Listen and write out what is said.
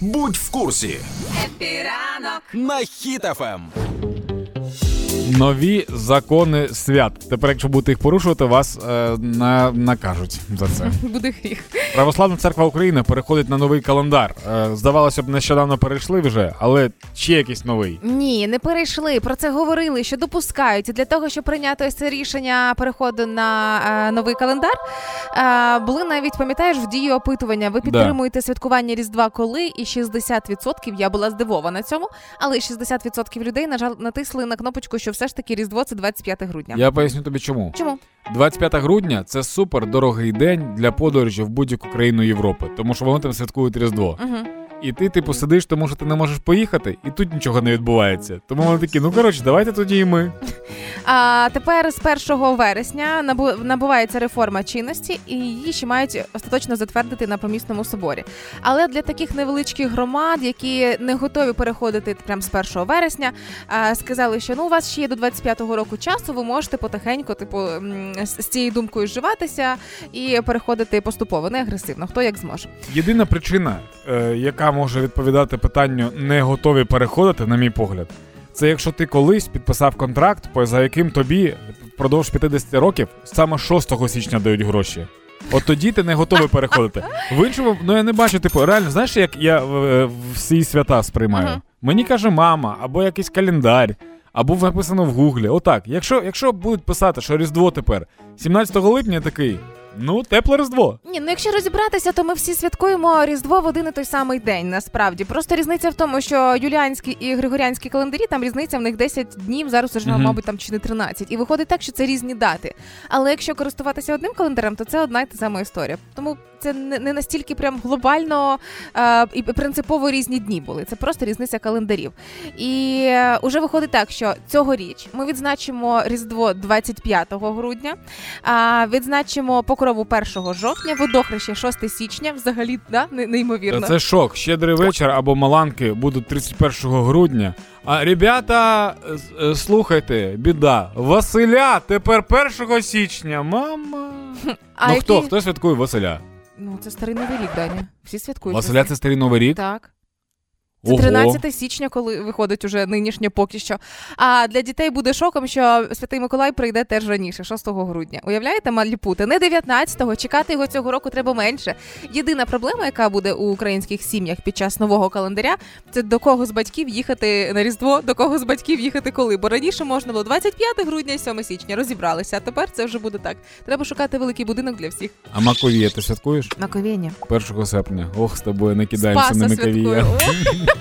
Будь в курсі епіранок. на Ем. Нові закони свят. Тепер, якщо будете їх порушувати, вас е, на, накажуть за це. Буде гріх. Православна церква України переходить на новий календар. Е, здавалося б, нещодавно перейшли вже, але ще якийсь новий. Ні, не перейшли. Про це говорили, що допускають. І для того, щоб прийняти ось це рішення переходу на е, новий календар, е, були навіть, пам'ятаєш, в дії опитування. Ви підтримуєте святкування Різдва коли? І 60% я була здивована цьому, але 60% людей, на жаль, натисли на кнопочку, що все ж таки Різдво це 25 грудня. Я поясню тобі чому. Чому? 25 грудня це супер дорогий день для подорожі в будь-яку країну Європи, тому що вони там святкують Різдво. Угу. І ти, типу, сидиш, тому що ти не можеш поїхати, і тут нічого не відбувається. Тому вони такі, ну коротше, давайте тоді і ми. А тепер з 1 вересня набувається реформа чинності, і її ще мають остаточно затвердити на помісному соборі. Але для таких невеличких громад, які не готові переходити прямо з 1 вересня, сказали, що ну у вас ще є до 25-го року часу. Ви можете потихеньку, типу, з цією думкою зживатися і переходити поступово, не агресивно, хто як зможе. Єдина причина, е, яка може відповідати питанню не готові переходити, на мій погляд, це якщо ти колись підписав контракт, за яким тобі впродовж 50 років саме 6 січня дають гроші. От тоді ти не готовий переходити. В іншому, ну я не бачу, типу, реально, знаєш, як я е, всі свята сприймаю? Мені каже мама, або якийсь календар, або написано в гуглі. Отак. Якщо, якщо будуть писати, що Різдво тепер 17 липня, такий, ну, тепле Різдво. Ні, ну якщо розібратися, то ми всі святкуємо Різдво в один і той самий день. Насправді просто різниця в тому, що юліанські і григоріанські календарі там різниця в них 10 днів. Зараз уже Мгм. мабуть там чи не 13. І виходить так, що це різні дати. Але якщо користуватися одним календарем, то це одна й та сама історія. Тому це не, настільки прям глобально е, і принципово різні дні були. Це просто різниця календарів. І е, уже виходить так, що цьогоріч ми відзначимо Різдво 25 грудня, а відзначимо покрову 1 жовтня, водохреще 6 січня. Взагалі, да, не- неймовірно. Це шок. Щедрий вечір або маланки будуть 31 грудня. А ребята, е, слухайте, біда. Василя тепер 1 січня. Мама. А ну які- хто? Хто святкує Василя? Ну, це старий новий рік, Даня. Всі святкують. Василя це старий новий рік. Так. Це Ого. 13 січня, коли виходить уже нинішнє поки що. А для дітей буде шоком, що Святий Миколай прийде теж раніше, 6 грудня. Уявляєте, малі пути? Не 19-го, чекати його цього року треба менше. Єдина проблема, яка буде у українських сім'ях під час нового календаря, це до кого з батьків їхати на Різдво, до кого з батьків їхати коли. Бо раніше можна було 25 грудня і 7 січня. Розібралися. А тепер це вже буде так. Треба шукати великий будинок для всіх. А Маковія ти святкуєш? На ковіння. 1 серпня. Ох, з тобою накидаємося Спаса на. Маковія.